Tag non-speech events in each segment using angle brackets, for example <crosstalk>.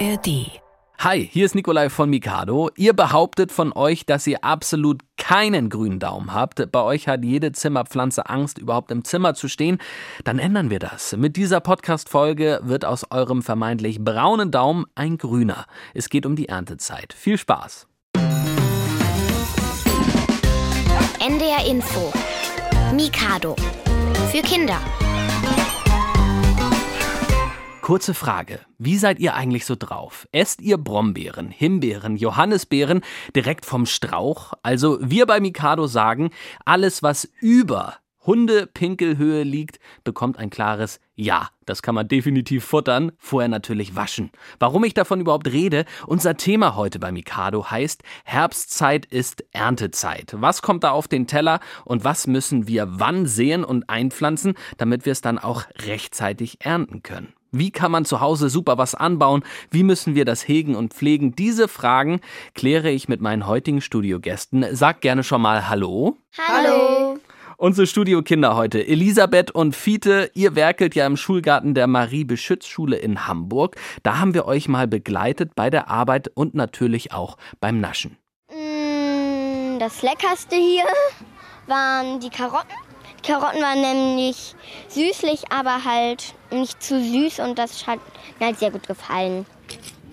ARD. Hi, hier ist Nikolai von Mikado. Ihr behauptet von euch, dass ihr absolut keinen grünen Daumen habt. Bei euch hat jede Zimmerpflanze Angst, überhaupt im Zimmer zu stehen. Dann ändern wir das. Mit dieser Podcast-Folge wird aus eurem vermeintlich braunen Daumen ein grüner. Es geht um die Erntezeit. Viel Spaß. NDR Info. Mikado. Für Kinder. Kurze Frage. Wie seid ihr eigentlich so drauf? Esst ihr Brombeeren, Himbeeren, Johannisbeeren direkt vom Strauch? Also wir bei Mikado sagen, alles was über Hundepinkelhöhe liegt, bekommt ein klares Ja. Das kann man definitiv futtern, vorher natürlich waschen. Warum ich davon überhaupt rede? Unser Thema heute bei Mikado heißt Herbstzeit ist Erntezeit. Was kommt da auf den Teller und was müssen wir wann sehen und einpflanzen, damit wir es dann auch rechtzeitig ernten können? Wie kann man zu Hause super was anbauen? Wie müssen wir das hegen und pflegen? Diese Fragen kläre ich mit meinen heutigen Studiogästen. Sag gerne schon mal Hallo. Hallo. Unsere Studiokinder heute, Elisabeth und Fiete, ihr werkelt ja im Schulgarten der Marie-Beschütz-Schule in Hamburg. Da haben wir euch mal begleitet bei der Arbeit und natürlich auch beim Naschen. Mm, Das leckerste hier waren die Karotten. Karotten waren nämlich süßlich, aber halt nicht zu süß und das hat mir halt sehr gut gefallen.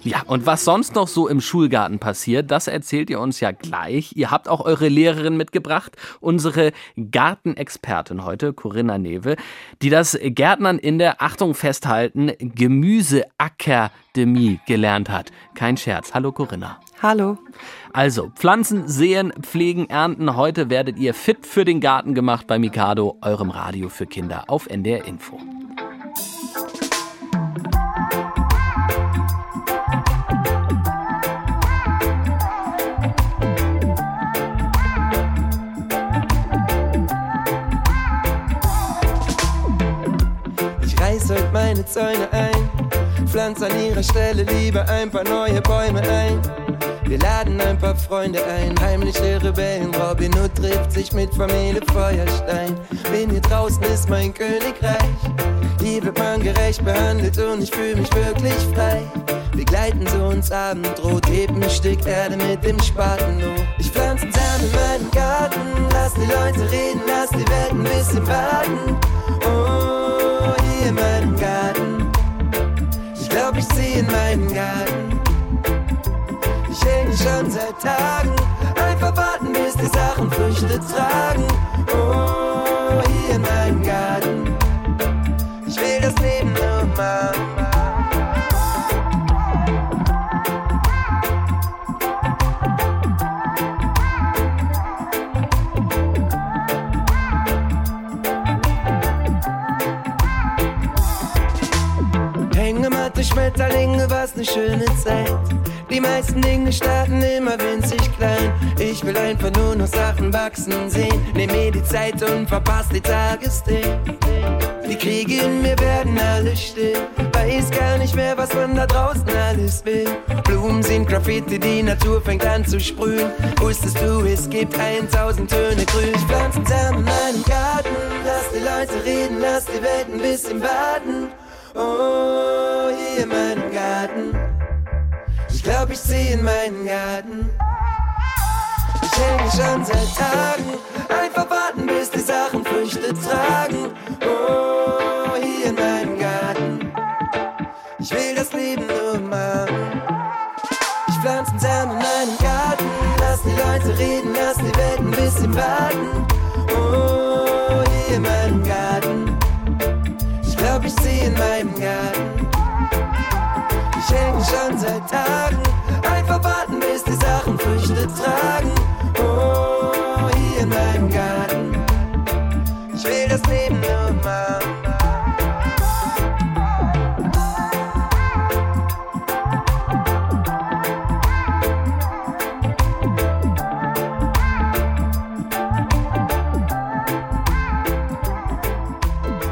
Ja, und was sonst noch so im Schulgarten passiert, das erzählt ihr uns ja gleich. Ihr habt auch eure Lehrerin mitgebracht, unsere Gartenexpertin heute, Corinna Newe, die das Gärtnern in der, Achtung festhalten, Gemüseakademie gelernt hat. Kein Scherz. Hallo Corinna. Hallo. Also, Pflanzen sehen, pflegen, ernten. Heute werdet ihr fit für den Garten gemacht bei Mikado, eurem Radio für Kinder auf NDR Info. Meine Zäune ein, pflanz an ihrer Stelle lieber ein paar neue Bäume ein. Wir laden ein paar Freunde ein, heimliche Rebellen. Robin Hood trifft sich mit Familie Feuerstein. Bin hier draußen ist mein Königreich. Hier wird man gerecht behandelt und ich fühle mich wirklich frei. Wir gleiten so ins Abendrot, heben ein Stück Erde mit dem Spaten hoch. Ich pflanze Samen in meinen Garten, lass die Leute reden, lass die Welt ein bisschen warten. Oh, in meinem Garten. Ich glaub, ich zieh in meinen Garten. Ich hänge schon seit Tagen. Einfach warten, bis die Sachen Früchte tragen. Oh, hier in meinem Garten. Ich will das Leben nur Schmetterlinge, was ne schöne Zeit. Die meisten Dinge starten immer winzig klein. Ich will einfach nur noch Sachen wachsen sehen. Nehm mir die Zeit und verpass die Tagesding. Die Kriege in mir werden alle still. Weiß gar nicht mehr, was man da draußen alles will. Blumen sind Graffiti, die Natur fängt an zu sprühen. Wusstest du, es gibt 1000 Töne grün. Ich pflanze Samen in meinem Garten. Lass die Leute reden, lass die Welt ein bisschen warten. Oh, hier. Ich glaub, ich zieh in meinen Garten. Ich hänge schon seit Tagen. Einfach warten, bis die Sachen Früchte tragen. Oh, hier in meinem Garten. Ich will das Leben nur machen. Ich pflanze Samen in meinem Garten. Lass die Leute reden, lass die Welt ein bisschen warten. Tagen. Einfach warten, bis die Sachen Früchte tragen. Oh, hier in meinem Garten. Ich will das Leben nur.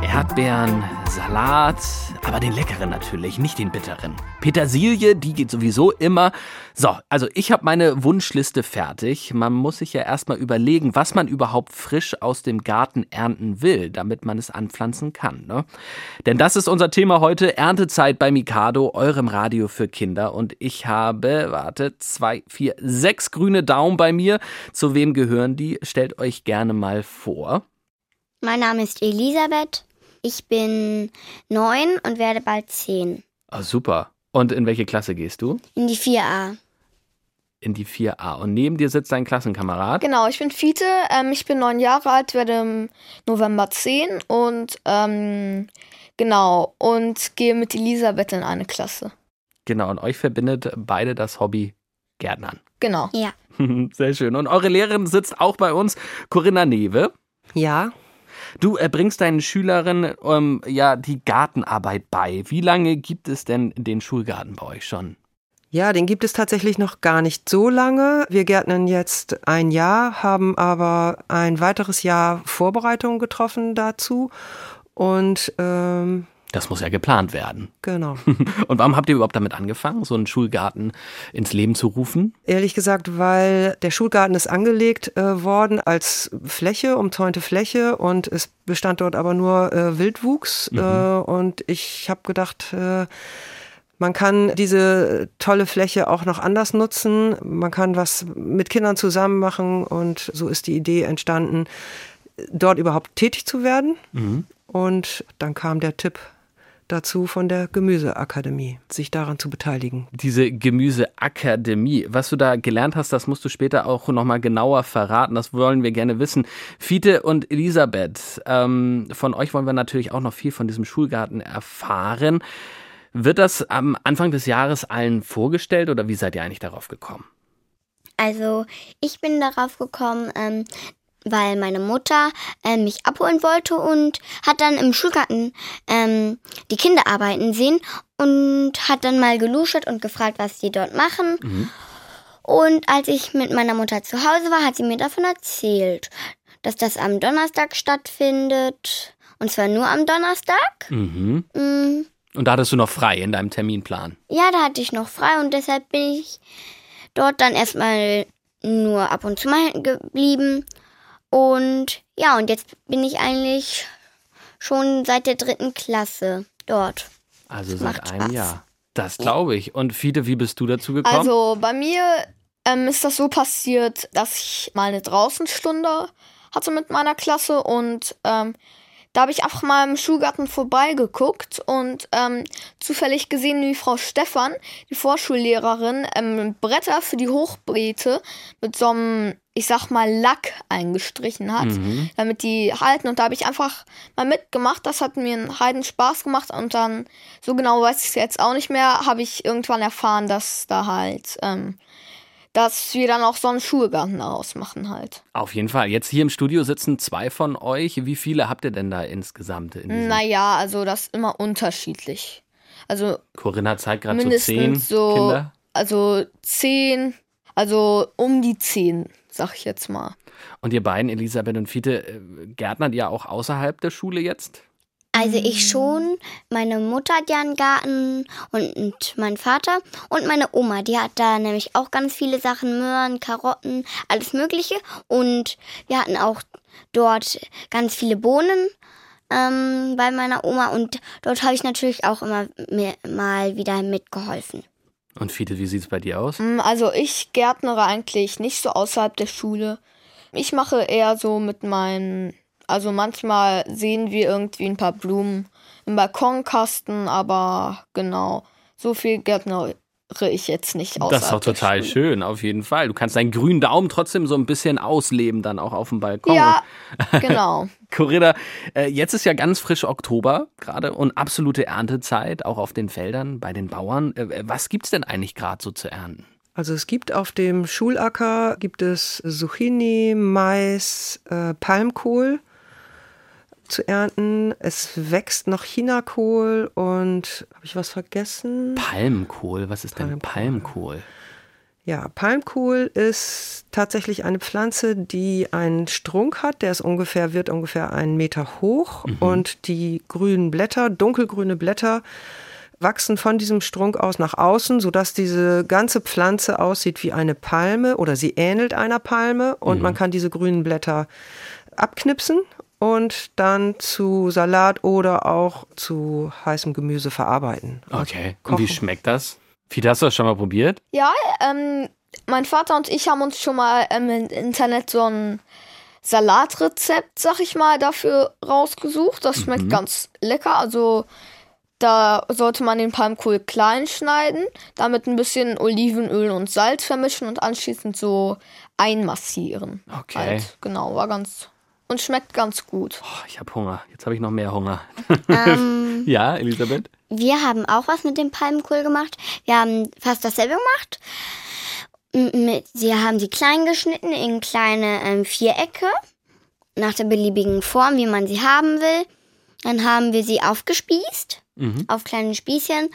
Erdbeeren, Salat, aber den leckeren natürlich, nicht den bitteren. Petersilie, die geht sowieso immer. So, also ich habe meine Wunschliste fertig. Man muss sich ja erstmal überlegen, was man überhaupt frisch aus dem Garten ernten will, damit man es anpflanzen kann. Ne? Denn das ist unser Thema heute, Erntezeit bei Mikado, eurem Radio für Kinder. Und ich habe, warte, zwei, vier, sechs grüne Daumen bei mir. Zu wem gehören die? Stellt euch gerne mal vor. Mein Name ist Elisabeth. Ich bin neun und werde bald zehn. Ah, super. Und in welche Klasse gehst du? In die 4a. In die 4a. Und neben dir sitzt dein Klassenkamerad? Genau, ich bin Fiete, ähm, ich bin neun Jahre alt, werde im November zehn und ähm, genau, und gehe mit Elisabeth in eine Klasse. Genau, und euch verbindet beide das Hobby Gärtnern. Genau. Ja. <laughs> Sehr schön. Und eure Lehrerin sitzt auch bei uns, Corinna Newe. Ja, Du äh, bringst deinen Schülerinnen ähm, ja die Gartenarbeit bei. Wie lange gibt es denn den Schulgarten bei euch schon? ja, den gibt es tatsächlich noch gar nicht so lange. Wir gärtnern jetzt ein Jahr, haben aber ein weiteres Jahr Vorbereitungen getroffen dazu. Und ähm, Das muss ja geplant werden. genau. <laughs> Und warum habt ihr überhaupt damit angefangen, so einen Schulgarten ins Leben zu rufen? Ehrlich gesagt, weil der Schulgarten ist angelegt äh, worden als Fläche, umzäunte Fläche und es bestand dort aber nur äh, Wildwuchs. Äh, und ich habe gedacht, äh, man kann diese tolle Fläche auch noch anders nutzen. Man kann was mit Kindern zusammen machen und so ist die Idee entstanden, dort überhaupt tätig zu werden. Und dann kam der Tipp dazu von der Gemüseakademie, sich daran zu beteiligen. Diese Gemüseakademie, was du da gelernt hast, das musst du später auch nochmal genauer verraten. Das wollen wir gerne wissen. Fiete und Elisabeth, ähm, von euch wollen wir natürlich auch noch viel von diesem Schulgarten erfahren. Wird das am Anfang des Jahres allen vorgestellt oder wie seid ihr eigentlich darauf gekommen? Also ich bin darauf gekommen, ähm, weil meine Mutter ähm, mich abholen wollte und hat dann im Schulgarten ähm, die Kinder arbeiten sehen und hat dann mal geluschert und gefragt, was die dort machen. Und als ich mit meiner Mutter zu Hause war, hat sie mir davon erzählt, dass das am Donnerstag stattfindet. Und zwar nur am Donnerstag. Mhm. Mm, Und da hattest du noch frei in deinem Terminplan. Ja, da hatte ich noch frei und deshalb bin ich dort dann erstmal nur ab und zu mal geblieben. Und ja, und jetzt bin ich eigentlich schon seit der dritten Klasse dort. Also Das seit einem Spaß. Jahr. Das glaube ich. Und Fiete, wie bist du dazu gekommen? Also bei mir ähm, ist das so passiert, dass ich mal eine Draußenstunde hatte mit meiner Klasse und ähm, da habe ich einfach mal im Schulgarten vorbeigeguckt und ähm, zufällig gesehen, wie Frau Stefan, die Vorschullehrerin, ähm, Bretter für die Hochbeete mit so einem, ich sag mal, Lack eingestrichen hat, Mhm. damit die halten. Und da habe ich einfach mal mitgemacht. Das hat mir einen Heiden Spaß gemacht. Und dann, so genau weiß ich es jetzt auch nicht mehr, habe ich irgendwann erfahren, dass da halt, ähm, dass wir dann auch so einen Schulgarten daraus machen halt. Auf jeden Fall. Jetzt hier im Studio sitzen zwei von euch. Wie viele habt ihr denn da insgesamt? In Naja, also das ist immer unterschiedlich. Also Corinna zeigt gerade so zehn so, Kinder. also zehn, also um die zehn, sag ich jetzt mal. Und ihr beiden, Elisabeth und Fiete, äh, gärtnert ihr auch außerhalb der Schule jetzt? Also ich schon, meine Mutter hat ja einen Garten und, und mein Vater und meine Oma, die hat da nämlich auch ganz viele Sachen, Möhren, Karotten, alles Mögliche. Und wir hatten auch dort ganz viele Bohnen ähm, bei meiner Oma und dort habe ich natürlich auch immer mir, mal wieder mitgeholfen. Und Fiete, wie sieht's bei dir aus? Mm, Also ich gärtnere eigentlich nicht so außerhalb der Schule. Ich mache eher so mit meinen, also manchmal sehen wir irgendwie ein paar Blumen im Balkonkasten, aber genau, so viel gärtnere ich jetzt nicht außerhalb Das ist doch total Schule. schön, auf jeden Fall. Du kannst deinen grünen Daumen trotzdem so ein bisschen ausleben, dann auch auf dem Balkon. Ja, <laughs> genau. Corinna, äh, jetzt ist ja ganz frisch Oktober gerade und absolute Erntezeit, auch auf den Feldern bei den Bauern. Äh, was gibt's denn eigentlich gerade so zu ernten? Also es gibt auf dem Schulacker gibt es Zucchini, Mais, äh, Palmkohl zu ernten. Es wächst noch Chinakohl und habe ich was vergessen? Palmkohl, was ist denn Palmkohl. Palmkohl? Ja, Palmkohl ist tatsächlich eine Pflanze, die einen Strunk hat, der ist ungefähr, wird ungefähr einen Meter hoch mhm. und die grünen Blätter, dunkelgrüne Blätter, wachsen von diesem Strunk aus nach außen, sodass diese ganze Pflanze aussieht wie eine Palme oder sie ähnelt einer Palme und mhm. man kann diese grünen Blätter abknipsen und dann zu Salat oder auch zu heißem Gemüse verarbeiten. Okay. Also und wie schmeckt das? Fida, hast du das schon mal probiert? Ja, ähm, mein Vater und ich haben uns schon mal ähm, im Internet so ein Salatrezept, sag ich mal, dafür rausgesucht. Das schmeckt mhm. ganz lecker. Also da sollte man den Palmkohl klein schneiden, damit ein bisschen Olivenöl und Salz vermischen und anschließend so einmassieren. Okay. Halt. Genau, war ganz und schmeckt ganz gut. Oh, ich habe Hunger. Jetzt habe ich noch mehr Hunger. Ähm, <laughs> ja, Elisabeth? Wir haben auch was mit dem Palmkohl gemacht. Wir haben fast dasselbe gemacht. Sie haben sie klein geschnitten in kleine ähm, Vierecke nach der beliebigen Form, wie man sie haben will. Dann haben wir sie aufgespießt mhm. auf kleine Spießchen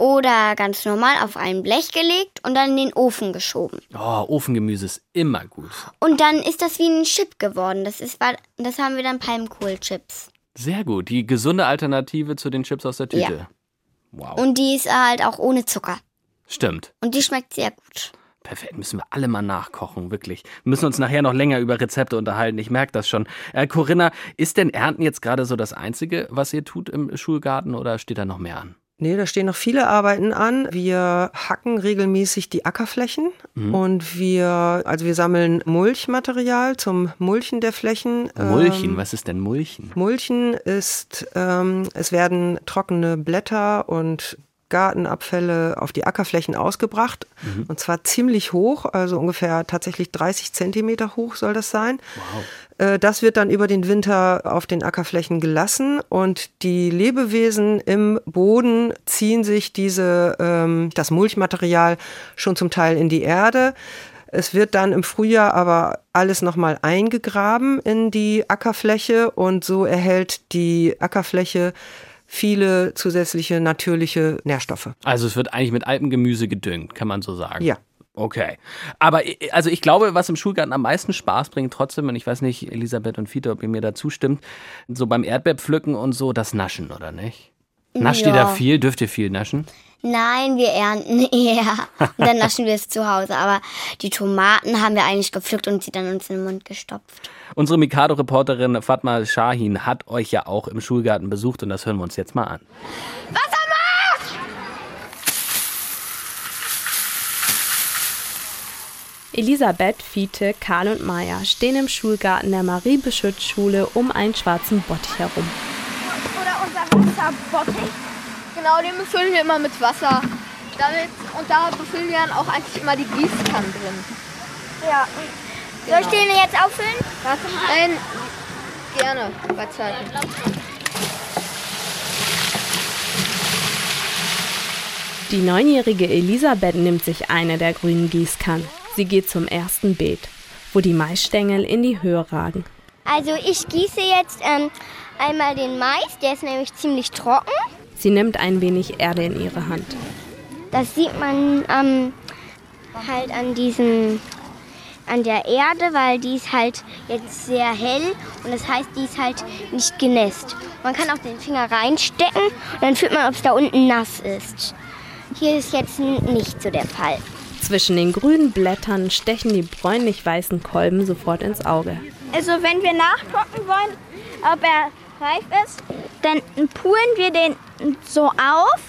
oder ganz normal auf ein Blech gelegt und dann in den Ofen geschoben. Oh, Ofengemüse ist immer gut. Und dann ist das wie ein Chip geworden. Das, ist, das haben wir dann Palmkohl-Chips. Sehr gut. Die gesunde Alternative zu den Chips aus der Tüte. Ja. Wow. Und die ist halt auch ohne Zucker. Stimmt. Und die schmeckt sehr gut. Perfekt, müssen wir alle mal nachkochen, wirklich. Wir müssen uns nachher noch länger über Rezepte unterhalten, ich merke das schon. Äh, Corinna, ist denn Ernten jetzt gerade so das Einzige, was ihr tut im Schulgarten oder steht da noch mehr an? Nee, da stehen noch viele Arbeiten an. Wir hacken regelmäßig die Ackerflächen mhm. und wir, also wir sammeln Mulchmaterial zum Mulchen der Flächen. Mulchen, ähm, was ist denn Mulchen? Mulchen ist, ähm, es werden trockene Blätter und Gartenabfälle auf die Ackerflächen ausgebracht. Mhm. Und zwar ziemlich hoch, also ungefähr tatsächlich 30 Zentimeter hoch soll das sein. Wow. Äh, das wird dann über den Winter auf den Ackerflächen gelassen und die Lebewesen im Boden ziehen sich diese, ähm, das Mulchmaterial schon zum Teil in die Erde. Es wird dann im Frühjahr aber alles nochmal eingegraben in die Ackerfläche und so erhält die Ackerfläche viele zusätzliche natürliche Nährstoffe. Also es wird eigentlich mit Alpengemüse gedüngt, kann man so sagen. Ja. Okay. Aber also ich glaube, was im Schulgarten am meisten Spaß bringt, trotzdem, und ich weiß nicht, Elisabeth und Fiete, ob ihr mir da zustimmt, so beim Erdbeerpflücken und so, das Naschen, oder nicht? Nascht ja. ihr da viel? Dürft ihr viel naschen? Nein, wir ernten <laughs> eher. Und dann naschen wir es zu Hause. Aber die Tomaten haben wir eigentlich gepflückt und sie dann uns in den Mund gestopft. Unsere Mikado-Reporterin Fatma Shahin hat euch ja auch im Schulgarten besucht und das hören wir uns jetzt mal an. Wassermarsch! Elisabeth, Fiete, Karl und Maya stehen im Schulgarten der Marie-Beschütz-Schule um einen schwarzen Bottich herum. Oder unser Wasserbottich. Genau, den befüllen wir immer mit Wasser. Damit, und da befüllen wir dann auch eigentlich immer die Gießkannen drin. Ja. Genau. Soll ich den jetzt auffüllen? Nein, gerne, bei Zeiten. Die neunjährige Elisabeth nimmt sich eine der grünen Gießkannen. Sie geht zum ersten Beet, wo die Maisstängel in die Höhe ragen. Also ich gieße jetzt ähm, einmal den Mais, der ist nämlich ziemlich trocken. Sie nimmt ein wenig Erde in ihre Hand. Das sieht man ähm, halt an diesem an der Erde, weil die ist halt jetzt sehr hell und das heißt, die ist halt nicht genässt. Man kann auch den Finger reinstecken und dann fühlt man, ob es da unten nass ist. Hier ist jetzt nicht so der Fall. Zwischen den grünen Blättern stechen die bräunlich-weißen Kolben sofort ins Auge. Also wenn wir nachgucken wollen, ob er reif ist, dann pulen wir den so auf,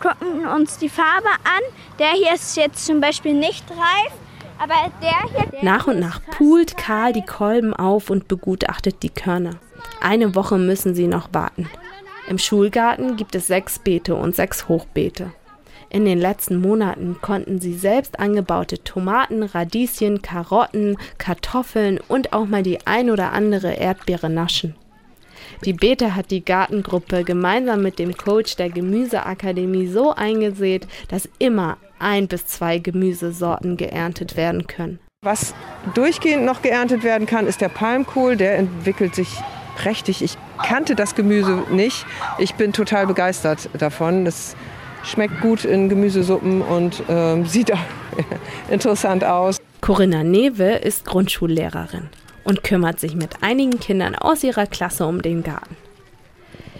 gucken uns die Farbe an. Der hier ist jetzt zum Beispiel nicht reif. Aber der hier. Der nach und nach pult Karl die Kolben auf und begutachtet die Körner. Eine Woche müssen sie noch warten. Im Schulgarten gibt es sechs Beete und sechs Hochbeete. In den letzten Monaten konnten sie selbst angebaute Tomaten, Radieschen, Karotten, Kartoffeln und auch mal die ein oder andere Erdbeere naschen. Die Beete hat die Gartengruppe gemeinsam mit dem Coach der Gemüseakademie so eingesät, dass immer ein bis zwei Gemüsesorten geerntet werden können. Was durchgehend noch geerntet werden kann, ist der Palmkohl. Der entwickelt sich prächtig. Ich kannte das Gemüse nicht. Ich bin total begeistert davon. Das schmeckt gut in Gemüsesuppen und äh, sieht auch <laughs> interessant aus. Corinna Newe ist Grundschullehrerin und kümmert sich mit einigen Kindern aus ihrer Klasse um den Garten.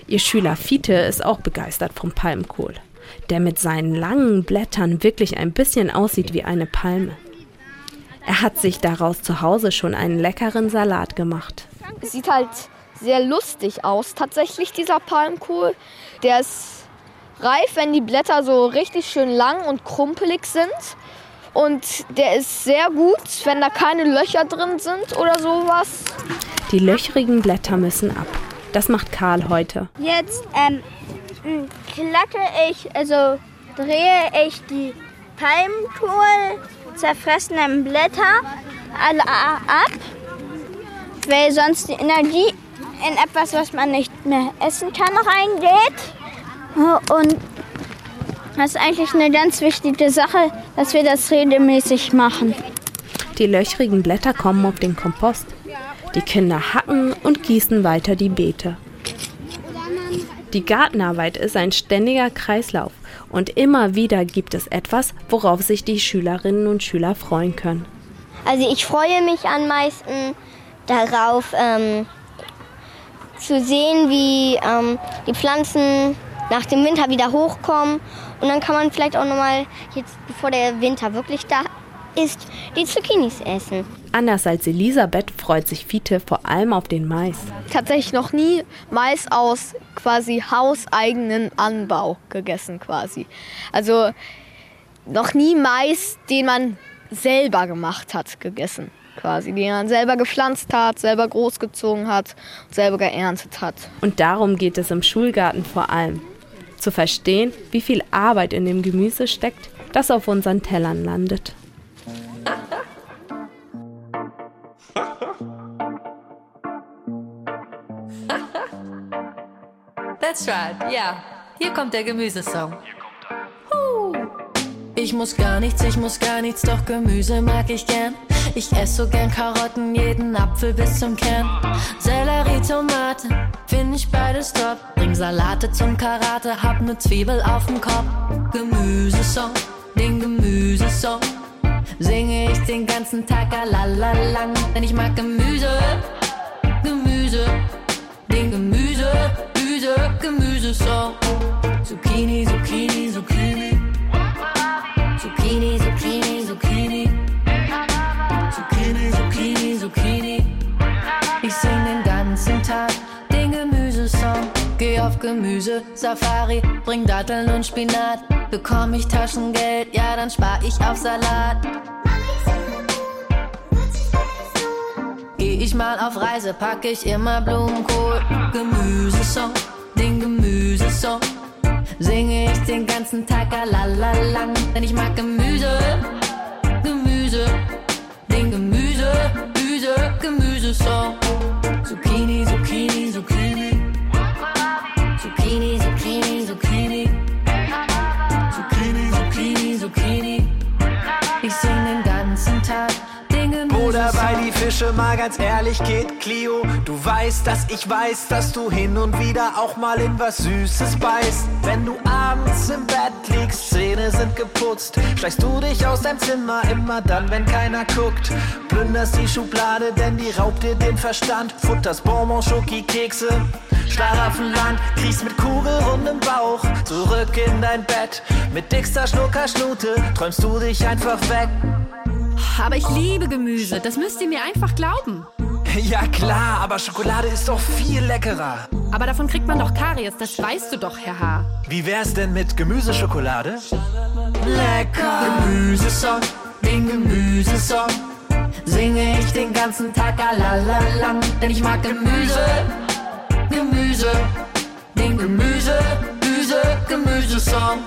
Ihr Schüler Fiete ist auch begeistert vom Palmkohl, der mit seinen langen Blättern wirklich ein bisschen aussieht wie eine Palme. Er hat sich daraus zu Hause schon einen leckeren Salat gemacht. Sieht halt sehr lustig aus, tatsächlich, dieser Palmkohl. Der ist reif, wenn die Blätter so richtig schön lang und krumpelig sind. Und der ist sehr gut, wenn da keine Löcher drin sind oder sowas. Die löchrigen Blätter müssen ab. Das macht Karl heute. Jetzt ähm, klatte ich, also drehe ich die Palmkohl zerfressenen Blätter alle ab, weil sonst die Energie in etwas, was man nicht mehr essen kann, reingeht. Und das ist eigentlich eine ganz wichtige Sache, dass wir das regelmäßig machen. Die löchrigen Blätter kommen auf den Kompost. Die Kinder hacken und gießen weiter die Beete. Die Gartenarbeit ist ein ständiger Kreislauf und immer wieder gibt es etwas, worauf sich die Schülerinnen und Schüler freuen können. Also ich freue mich am meisten darauf ähm, zu sehen, wie ähm, die Pflanzen nach dem Winter wieder hochkommen. Und dann kann man vielleicht auch nochmal, jetzt bevor der Winter wirklich da ist, die Zucchinis essen. Anders als Elisabeth freut sich Fiete vor allem auf den Mais. Tatsächlich noch nie Mais aus quasi hauseigenen Anbau gegessen quasi. Also noch nie Mais, den man selber gemacht hat, gegessen quasi, den man selber gepflanzt hat, selber großgezogen hat, selber geerntet hat. Und darum geht es im Schulgarten vor allem. Zu verstehen, wie viel Arbeit in dem Gemüse steckt, das auf unseren Tellern landet. That's right, ja. Hier kommt der Gemüsesong. Ich muss gar nichts, ich muss gar nichts, doch Gemüse mag ich gern. Ich esse so gern Karotten, jeden Apfel bis zum Kern. Sellerie, Tomate, find ich beides top. Bring Salate zum Karate, hab ne Zwiebel auf dem Kopf. Gemüsesong, den Gemüsesong. Singe ich den ganzen Tag lang, denn ich mag Gemüse, Gemüse, den Gemüse, Gemüse, Gemüsesong. Zucchini, Zucchini. Zucchini, Gemüse, Safari, bring Datteln und Spinat. Bekomm ich Taschengeld, ja, dann spar ich auf Salat. Geh ich mal auf Reise, pack ich immer Blumenkohl. Gemüsesong, den Gemüsesong. Singe ich den ganzen Tag lang, denn ich mag Gemüse, Gemüse, den Gemüse, Gemüse, Gemüsesong. Zucchini, Zucchini, Zucchini. Zucchini, Fische mal ganz ehrlich geht, Clio. Du weißt, dass ich weiß, dass du hin und wieder auch mal in was Süßes beißt. Wenn du abends im Bett liegst, Zähne sind geputzt, schleichst du dich aus deinem Zimmer immer dann, wenn keiner guckt. Plünderst die Schublade, denn die raubt dir den Verstand. Futterst Bonbons, Schoki, Kekse. Schlaraffenland, kriegst mit kugelrundem Bauch zurück in dein Bett. Mit dickster Schnuckerschnute träumst du dich einfach weg. Aber ich liebe Gemüse, das müsst ihr mir einfach glauben. Ja klar, aber Schokolade ist doch viel leckerer. Aber davon kriegt man doch Karies, das weißt du doch, Herr H. Wie wär's denn mit Gemüseschokolade? Lecker Gemüsesong, den Gemüsesong. Singe ich den ganzen Tag lang, denn ich mag Gemüse, Gemüse, den Gemüse, Gemüse, Gemüsesong.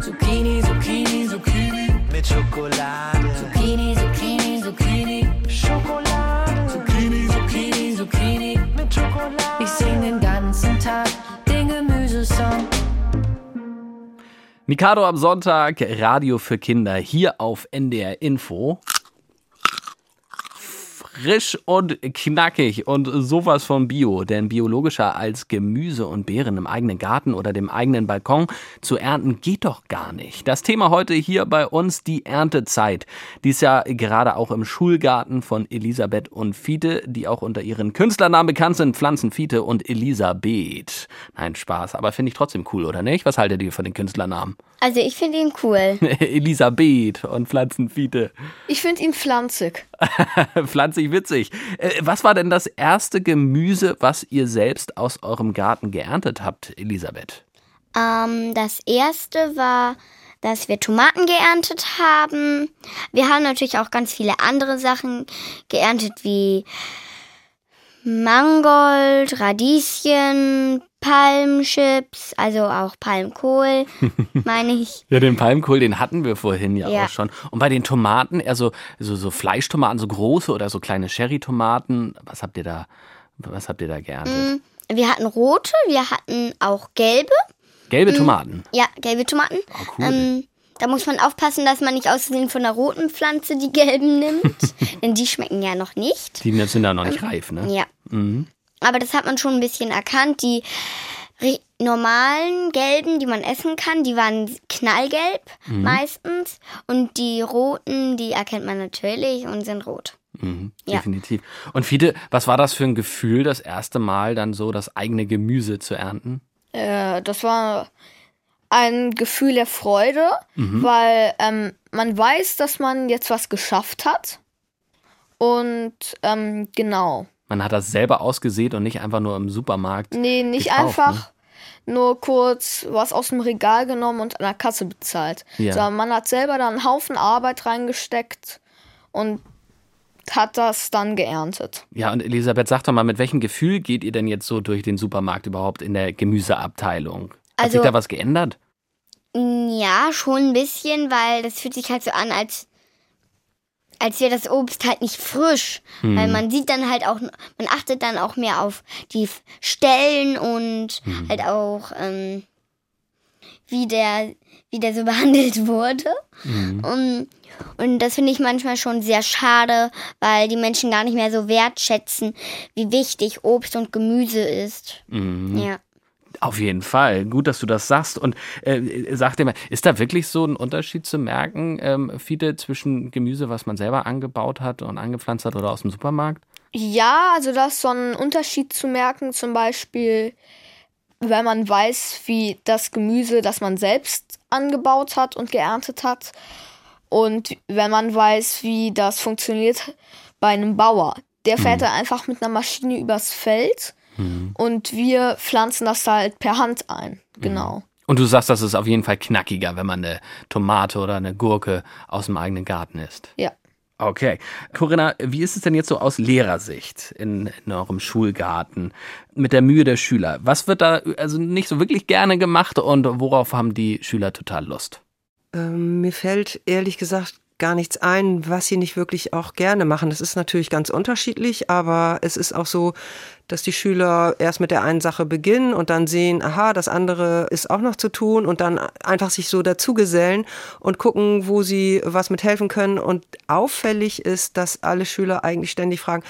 Zucchini, Zucchini, Zucchini. Mit Schokolade. Zucchini, Zucchini, Zucchini. Schokolade. Zucchini, Zucchini, Zucchini. Mit Schokolade. Ich sing den ganzen Tag den Gemüsesong. Mikado am Sonntag, Radio für Kinder, hier auf NDR Info. Frisch und knackig und sowas von Bio. Denn biologischer als Gemüse und Beeren im eigenen Garten oder dem eigenen Balkon zu ernten geht doch gar nicht. Das Thema heute hier bei uns die Erntezeit. Dies ja gerade auch im Schulgarten von Elisabeth und Fiete, die auch unter ihren Künstlernamen bekannt sind. Pflanzen Fiete und Elisabeth. Nein, Spaß. Aber finde ich trotzdem cool, oder nicht? Was haltet ihr von den Künstlernamen? Also ich finde ihn cool. <laughs> Elisabeth und Pflanzenfiete. Ich finde ihn pflanzig. <laughs> Pflanzig witzig. Äh, Was war denn das erste Gemüse, was ihr selbst aus eurem Garten geerntet habt, Elisabeth? Ähm, das erste war, dass wir Tomaten geerntet haben. Wir haben natürlich auch ganz viele andere Sachen geerntet, wie Mangold, Radieschen, Palmchips, also auch Palmkohl, <laughs> meine ich. Ja, den Palmkohl, den hatten wir vorhin ja, Ja. auch schon. Und bei den Tomaten, eher so, so, Fleischtomaten, so große oder so kleine Sherry-Tomaten. Was habt ihr da, was habt ihr da geerntet? Wir hatten rote, wir hatten auch gelbe. Gelbe Tomaten. Ja, gelbe Tomaten. Oh, cool. Ähm, da muss man aufpassen, dass man nicht aus Versehen von der roten Pflanze die gelben nimmt. <laughs> denn die schmecken ja noch nicht. Die sind ja noch nicht reif, ne? Ja. Mhm. Aber das hat man schon ein bisschen erkannt. Die normalen gelben, die man essen kann, die waren knallgelb Mhm. meistens. Und die roten, die erkennt man natürlich und sind rot. Mhm, Ja. definitiv. Und Fiete, was war das für ein Gefühl, das erste Mal dann so das eigene Gemüse zu ernten? Äh, das war ein Gefühl der Freude, weil ähm, man weiß, dass man jetzt was geschafft hat. Und ähm, genau. Man hat das selber ausgesät und nicht einfach nur im Supermarkt. Nee, nicht gekauft, einfach nur kurz was aus dem Regal genommen und an der Kasse bezahlt. Ja. Sondern man hat selber da einen Haufen Arbeit reingesteckt und hat das dann geerntet. Ja, und Elisabeth, sag doch mal, mit welchem Gefühl geht ihr denn jetzt so durch den Supermarkt überhaupt in der Gemüseabteilung? Hat Also- sich da was geändert? Ja, schon ein bisschen, weil das fühlt sich halt so an, als als wäre das Obst halt nicht frisch. Weil man sieht dann halt auch, man achtet dann auch mehr auf die Stellen und halt auch, ähm, wie der, wie der so <laughs> behandelt wurde. Und, und das finde ich manchmal schon sehr schade, weil die Menschen gar nicht mehr so wertschätzen, wie wichtig Obst und Gemüse ist. Ja. Auf jeden Fall. Gut, dass du das sagst. Und äh, sag dir mal, ist da wirklich so ein Unterschied zu merken, ähm, Fiete, zwischen Gemüse, was man selber angebaut hat und angepflanzt hat oder aus dem Supermarkt? Ja, also da ist so ein Unterschied zu merken, zum Beispiel, wenn man weiß, wie das Gemüse, das man selbst angebaut hat und geerntet hat, und wenn man weiß, wie das funktioniert bei einem Bauer. Der fährt dann einfach mit einer Maschine übers Feld und wir pflanzen das halt per Hand ein. Genau. Und du sagst, das ist auf jeden Fall knackiger, wenn man eine Tomate oder eine Gurke aus dem eigenen Garten isst. Ja. Okay. Corinna, wie ist es denn jetzt so aus Lehrersicht in, in eurem Schulgarten mit der Mühe der Schüler? Was wird da also nicht so wirklich gerne gemacht und worauf haben die Schüler total Lust? Ähm, mir fällt ehrlich gesagt gar nichts ein, was sie nicht wirklich auch gerne machen. Das ist natürlich ganz unterschiedlich, aber es ist auch so, dass die Schüler erst mit der einen Sache beginnen und dann sehen, aha, das andere ist auch noch zu tun und dann einfach sich so dazugesellen und gucken, wo sie was mit helfen können. Und auffällig ist, dass alle Schüler eigentlich ständig fragen,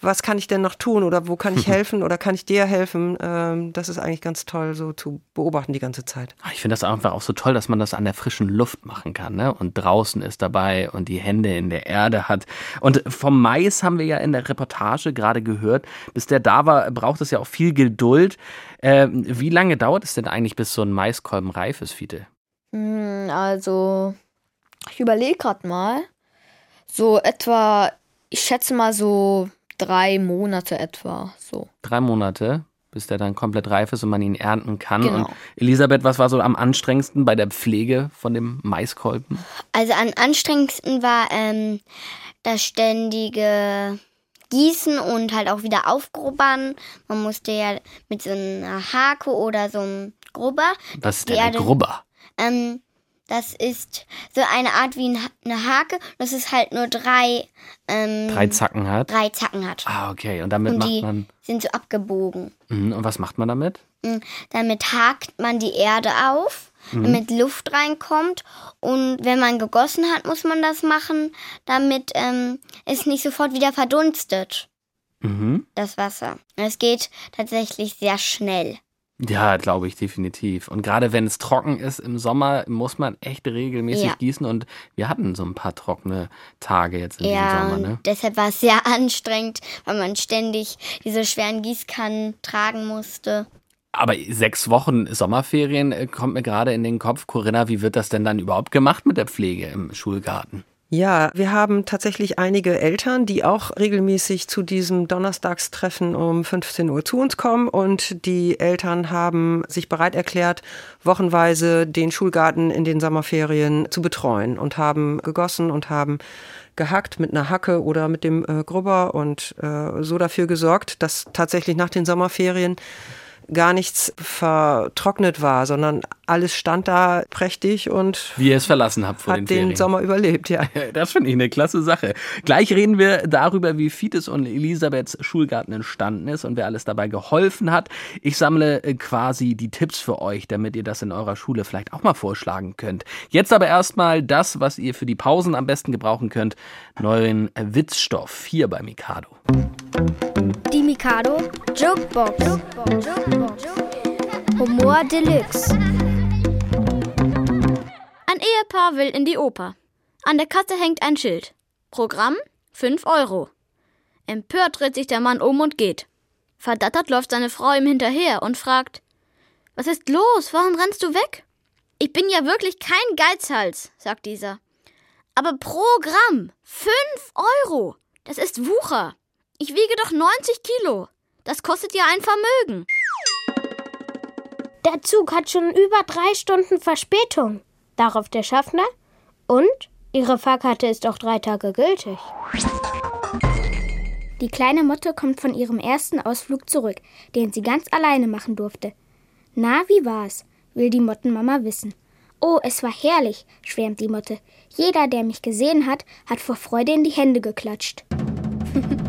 was kann ich denn noch tun oder wo kann ich <laughs> helfen oder kann ich dir helfen? Ähm, das ist eigentlich ganz toll so zu beobachten die ganze Zeit. Ah, Ich finde das einfach auch so toll, dass man das an der frischen Luft machen kann, ne? Und draußen ist dabei und die Hände in der Erde hat. Und vom Mais haben wir ja in der Reportage gerade gehört. Bis der da war, braucht es ja auch viel Geduld. Ähm, wie lange dauert es denn eigentlich, bis so ein Maiskolben reif ist, Fiete? Hm, Also, ich überlege gerade mal. So etwa, ich schätze mal so drei Monate etwa. So. Drei Monate, bis der dann komplett reif ist und man ihn ernten kann. Genau. Und Elisabeth, was war so am anstrengendsten bei der Pflege von dem Maiskolben? Also am anstrengendsten war ähm, das ständige Gießen und halt auch wieder aufgrubbern. Man musste ja mit so einer Hake oder so einem Grubber. Was ist denn ein Grubber? Ähm, das ist so eine Art wie eine Hake. Das ist halt nur drei, ähm, Drei Zacken hat? drei Zacken hat. Ah, okay. Und damit und macht die man. sind so abgebogen. Mhm. Und was macht man damit? Mm, Damit hakt man die Erde auf mhm. damit Luft reinkommt. Und wenn man gegossen hat, muss man das machen, damit ähm, es nicht sofort wieder verdunstet. Mhm. Das Wasser. Es geht tatsächlich sehr schnell. Ja, glaube ich, definitiv. Und gerade wenn es trocken ist im Sommer, muss man echt regelmäßig ja. gießen. Und wir hatten so ein paar trockene Tage jetzt in ja, diesem Sommer. Ne? Deshalb war es sehr <laughs> anstrengend, weil man ständig diese schweren Gießkannen tragen musste. Aber sechs Wochen Sommerferien äh, kommt mir gerade in den Kopf. Corinna, wie wird das denn dann überhaupt gemacht mit der Pflege im Schulgarten? Ja, wir haben tatsächlich einige Eltern, die auch regelmäßig zu diesem Donnerstagstreffen um 15 Uhr zu uns kommen und die Eltern haben sich bereit erklärt, wochenweise den Schulgarten in den Sommerferien zu betreuen und haben gegossen und haben gehackt mit einer Hacke oder mit dem äh, Grubber und äh, so dafür gesorgt, dass tatsächlich nach den Sommerferien gar nichts vertrocknet war, sondern alles stand da prächtig und wie ihr es verlassen habt vor hat den, Ferien. den Sommer überlebt, ja. <laughs> Das finde ich eine klasse Sache. Gleich reden wir darüber, wie Fites und Elisabeths Schulgarten entstanden ist und wer alles dabei geholfen hat. Ich sammle äh, quasi die Tipps für euch, damit ihr das in eurer Schule vielleicht auch mal vorschlagen könnt. Jetzt aber erstmal das, was ihr für die Pausen am besten gebrauchen könnt. Neuen Witzstoff hier bei Mikado. Die Mikado Jokebox. Humor Deluxe. Ein Ehepaar will in die Oper. An der Kasse hängt ein Schild. Programm 5 Euro. Empört dreht sich der Mann um und geht. Verdattert läuft seine Frau ihm hinterher und fragt: Was ist los? Warum rennst du weg? Ich bin ja wirklich kein Geizhals, sagt dieser. Aber Programm 5 Euro. Das ist Wucher. Ich wiege doch 90 Kilo. Das kostet ja ein Vermögen. Der Zug hat schon über drei Stunden Verspätung. Darauf der Schaffner. Und Ihre Fahrkarte ist auch drei Tage gültig. Die kleine Motte kommt von ihrem ersten Ausflug zurück, den sie ganz alleine machen durfte. Na, wie war's? will die Mottenmama wissen. Oh, es war herrlich, schwärmt die Motte. Jeder, der mich gesehen hat, hat vor Freude in die Hände geklatscht. <laughs>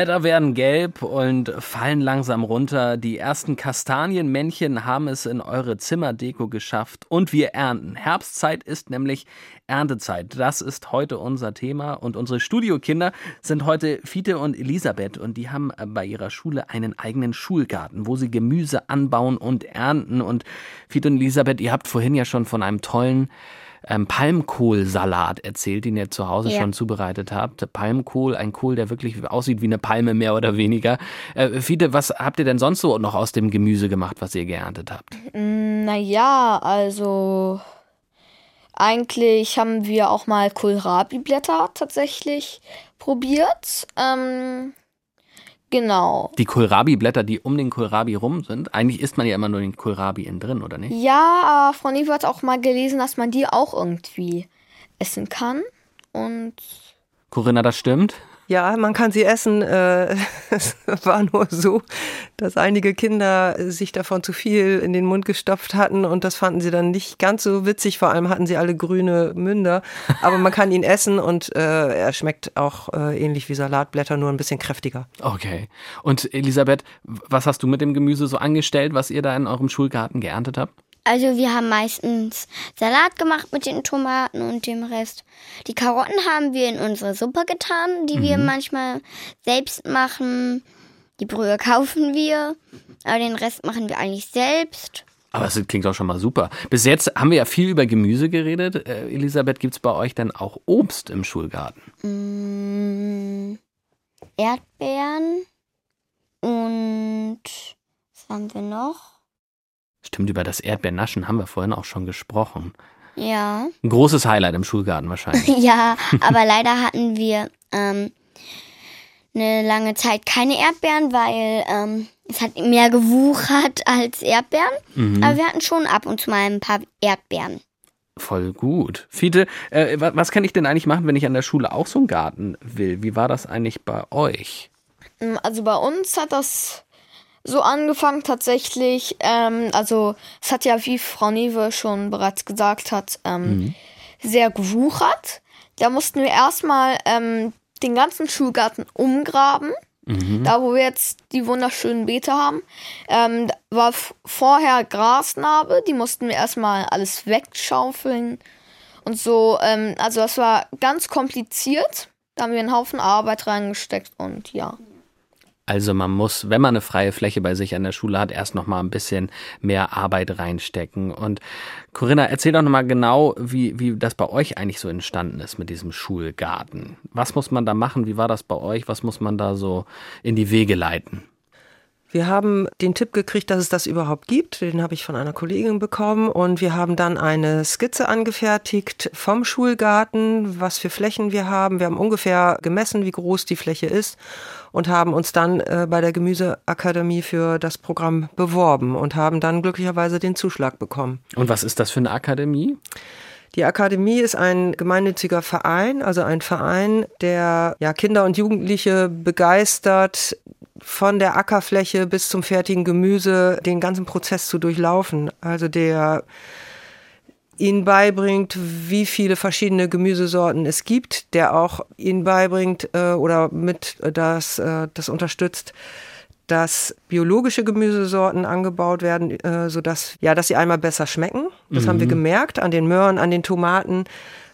Blätter werden gelb und fallen langsam runter. Die ersten Kastanienmännchen haben es in eure Zimmerdeko geschafft und wir ernten. Herbstzeit ist nämlich Erntezeit. Das ist heute unser Thema und unsere Studiokinder sind heute Fiete und Elisabeth und die haben bei ihrer Schule einen eigenen Schulgarten, wo sie Gemüse anbauen und ernten. Und Fiete und Elisabeth, ihr habt vorhin ja schon von einem tollen ähm, Palmkohlsalat erzählt, den ihr zu Hause ja. schon zubereitet habt. Palmkohl, ein Kohl, der wirklich aussieht wie eine Palme mehr oder weniger. Äh, Fiete, was habt ihr denn sonst so noch aus dem Gemüse gemacht, was ihr geerntet habt? Mm, naja, also eigentlich haben wir auch mal Kohlrabi-Blätter tatsächlich probiert. Ähm, Genau. Die Kohlrabi-Blätter, die um den Kohlrabi rum sind, eigentlich isst man ja immer nur den Kohlrabi innen drin, oder nicht? Ja, aber Frau Nevo hat auch mal gelesen, dass man die auch irgendwie essen kann. Und. Corinna, das stimmt? Ja, man kann sie essen. Äh, <laughs> es war nur so, dass einige Kinder sich davon zu viel in den Mund gestopft hatten und das fanden sie dann nicht ganz so witzig. Vor allem hatten sie alle grüne Münder. Aber man kann ihn essen und äh, er schmeckt auch äh, ähnlich wie Salatblätter, nur ein bisschen kräftiger. Okay. Und Elisabeth, was hast du mit dem Gemüse so angestellt, was ihr da in eurem Schulgarten geerntet habt? Also wir haben meistens Salat gemacht mit den Tomaten und dem Rest. Die Karotten haben wir in unsere Suppe getan, die mhm. wir manchmal selbst machen. Die Brühe kaufen wir, aber den Rest machen wir eigentlich selbst. Aber es klingt auch schon mal super. Bis jetzt haben wir ja viel über Gemüse geredet. Äh, Elisabeth, gibt es bei euch denn auch Obst im Schulgarten? Mm, Erdbeeren und was haben wir noch? Stimmt, über das Erdbeernaschen haben wir vorhin auch schon gesprochen. Ja. Ein großes Highlight im Schulgarten wahrscheinlich. <laughs> ja, aber leider hatten wir ähm, eine lange Zeit keine Erdbeeren, weil ähm, es hat mehr gewuchert <laughs> als Erdbeeren. Mhm. Aber wir hatten schon ab und zu mal ein paar Erdbeeren. Voll gut. Fiete, äh, wa- was kann ich denn eigentlich machen, wenn ich an der Schule auch so einen Garten will? Wie war das eigentlich bei euch? Mm, Also bei uns hat das so angefangen tatsächlich, ähm, also es hat ja, wie Frau Newe schon bereits gesagt hat, ähm, sehr gewuchert. Da mussten wir erstmal ähm, den ganzen Schulgarten umgraben. Da, wo wir jetzt die wunderschönen Beete haben, ähm, da war vorher Grasnarbe, die mussten wir erstmal alles wegschaufeln und so. Ähm, also das war ganz kompliziert. Da haben wir einen Haufen Arbeit reingesteckt und ja. Also man muss, wenn man eine freie Fläche bei sich an der Schule hat, erst noch mal ein bisschen mehr Arbeit reinstecken. Und Corinna, erzähl doch noch mal genau, wie, wie das bei euch eigentlich so entstanden ist mit diesem Schulgarten. Was muss man da machen? Wie war das bei euch? Was muss man da so in die Wege leiten? Wir haben den Tipp gekriegt, dass es das überhaupt gibt. Den habe ich von einer Kollegin bekommen. Und wir haben dann eine Skizze angefertigt vom Schulgarten, was für Flächen wir haben. Wir haben ungefähr gemessen, wie groß die Fläche ist und haben uns dann äh, bei der Gemüseakademie für das Programm beworben und haben dann glücklicherweise den Zuschlag bekommen. Und was ist das für eine Akademie? Die Akademie ist ein gemeinnütziger Verein, also ein Verein, der ja, Kinder und Jugendliche begeistert, von der Ackerfläche bis zum fertigen Gemüse den ganzen Prozess zu durchlaufen. Also der ihnen beibringt, wie viele verschiedene Gemüsesorten es gibt, der auch ihnen beibringt äh, oder mit äh, das, äh, das unterstützt, dass biologische Gemüsesorten angebaut werden, äh, sodass ja, dass sie einmal besser schmecken. Das haben wir gemerkt an den Möhren, an den Tomaten,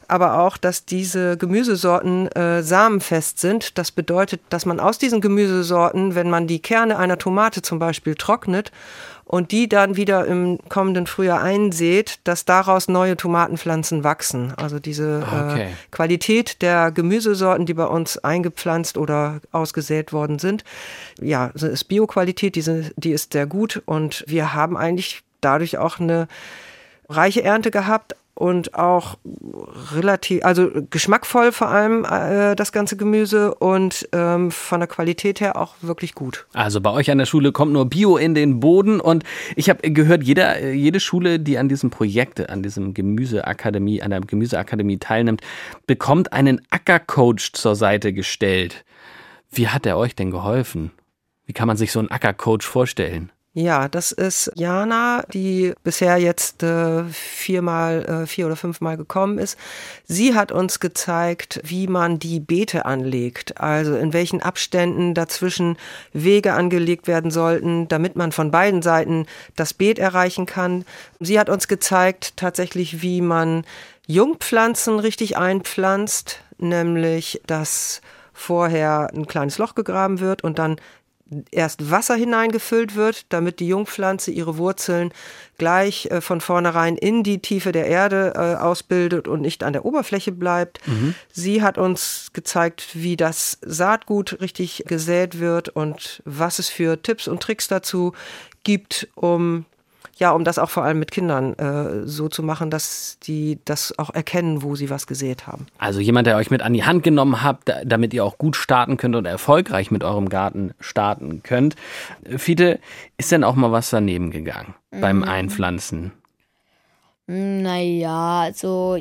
aber auch, dass diese Gemüsesorten äh, samenfest sind. Das bedeutet, dass man aus diesen Gemüsesorten, wenn man die Kerne einer Tomate zum Beispiel trocknet und die dann wieder im kommenden Frühjahr einsät, dass daraus neue Tomatenpflanzen wachsen. Also diese Okay. äh, Qualität der Gemüsesorten, die bei uns eingepflanzt oder ausgesät worden sind, ja, ist Bioqualität, die, sind, die ist sehr gut und wir haben eigentlich dadurch auch eine reiche Ernte gehabt und auch relativ, also geschmackvoll vor allem äh, das ganze Gemüse und ähm, von der Qualität her auch wirklich gut. Also bei euch an der Schule kommt nur Bio in den Boden und ich habe gehört, jeder, äh, jede Schule, die an diesem Projekt, an diesem Gemüseakademie, an der Gemüseakademie teilnimmt, bekommt einen Ackercoach zur Seite gestellt. Wie hat er euch denn geholfen? Wie kann man sich so einen Ackercoach vorstellen? Ja, das ist Jana, die bisher jetzt äh, viermal, äh, vier oder fünfmal gekommen ist. Sie hat uns gezeigt, wie man die Beete anlegt, also in welchen Abständen dazwischen Wege angelegt werden sollten, damit man von beiden Seiten das Beet erreichen kann. Sie hat uns gezeigt tatsächlich, wie man Jungpflanzen richtig einpflanzt, nämlich dass vorher ein kleines Loch gegraben wird und dann erst Wasser hineingefüllt wird, damit die Jungpflanze ihre Wurzeln gleich äh, von vornherein in die Tiefe der Erde äh, ausbildet und nicht an der Oberfläche bleibt. Sie hat uns gezeigt, wie das Saatgut richtig gesät wird und was es für Tipps und Tricks dazu gibt, um ja, um das auch vor allem mit Kindern äh, so zu machen, dass die das auch erkennen, wo sie was gesät haben. Also jemand, der euch mit an die Hand genommen habt, da- damit ihr auch gut starten könnt und erfolgreich mit eurem Garten starten könnt. Fiete, ist denn auch mal was daneben gegangen beim Einpflanzen? Naja, also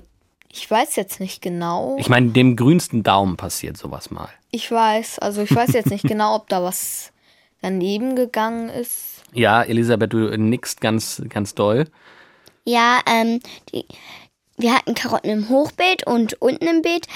ich weiß jetzt nicht genau. Ich meine, dem grünsten Daumen passiert sowas mal. Ich weiß, also ich weiß jetzt nicht <laughs> genau, ob da was daneben gegangen ist. Ja, Elisabeth, du nickst ganz, ganz doll. Ja, ähm, die, wir hatten Karotten im Hochbeet und unten im Beet.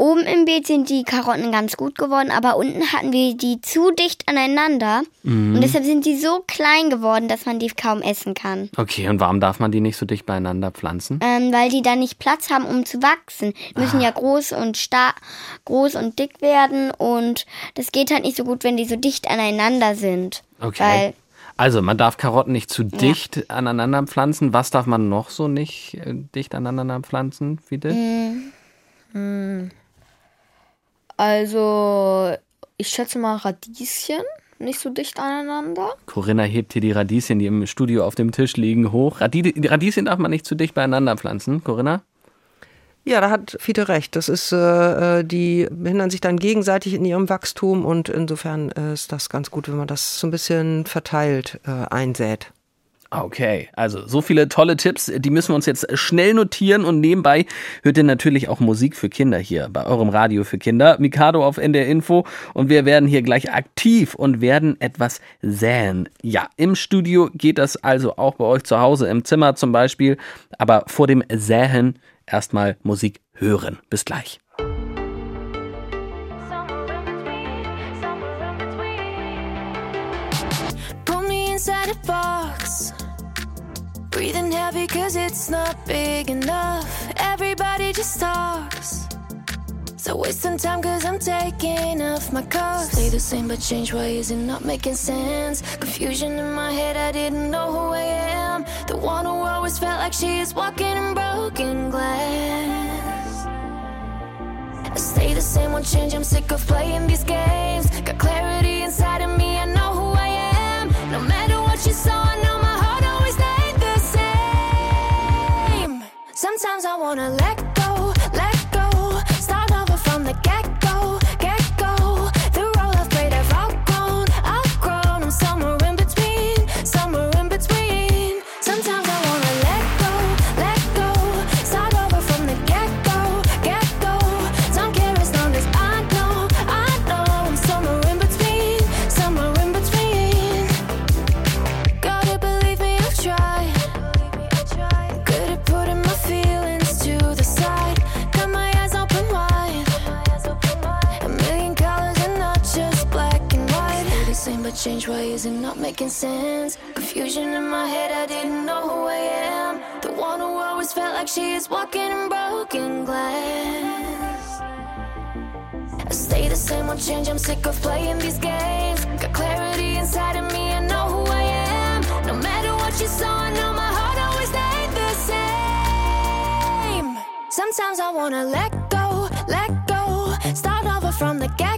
Oben im Beet sind die Karotten ganz gut geworden, aber unten hatten wir die zu dicht aneinander. Und deshalb sind die so klein geworden, dass man die kaum essen kann. Okay, und warum darf man die nicht so dicht beieinander pflanzen? Ähm, weil die dann nicht Platz haben, um zu wachsen. Die müssen ja groß und star groß und dick werden und das geht halt nicht so gut, wenn die so dicht aneinander sind. Okay. Weil Also, man darf Karotten nicht zu dicht aneinander pflanzen. Was darf man noch so nicht äh, dicht aneinander pflanzen, Fiete? Also ich schätze mal Radieschen. nicht so dicht aneinander. Corinna hebt hier die Radieschen, die im Studio auf dem Tisch liegen, hoch. Radi die Radieschen darf man nicht zu dicht beieinander pflanzen, Corinna? Ja, da hat Fiete recht. Das ist, äh, die behindern sich dann gegenseitig in ihrem Wachstum und insofern ist das ganz gut, wenn man das so ein bisschen verteilt äh, einsät. Okay, also so viele tolle Tipps, die müssen wir uns jetzt schnell notieren und nebenbei hört ihr natürlich auch Musik für Kinder hier bei eurem Radio für Kinder, Mikado auf NDR Info und wir werden hier gleich aktiv und werden etwas säen. Ja, im Studio geht das also auch bei euch zu Hause im Zimmer zum Beispiel, aber vor dem Säen erstmal Musik hören. Bis gleich. inside a box. Breathing heavy cause it's not big enough. Everybody just talks. So wasting time cause I'm taking off my cuffs. Stay the same but change, why is it not making sense? Confusion in my head, I didn't know who I am. The one who always felt like she is walking in broken glass. I stay the same, won't change, I'm sick of playing these games. Got clarity inside of me, I know who I am. No matter what you saw, I know my heart always stayed the same. Sometimes I wanna let change. Why is it not making sense? Confusion in my head. I didn't know who I am. The one who always felt like she is walking in broken glass. I stay the same, won't change. I'm sick of playing these games. Got clarity inside of me. I know who I am. No matter what you saw, I know my heart always stayed the same. Sometimes I wanna let go, let go. Start over from the get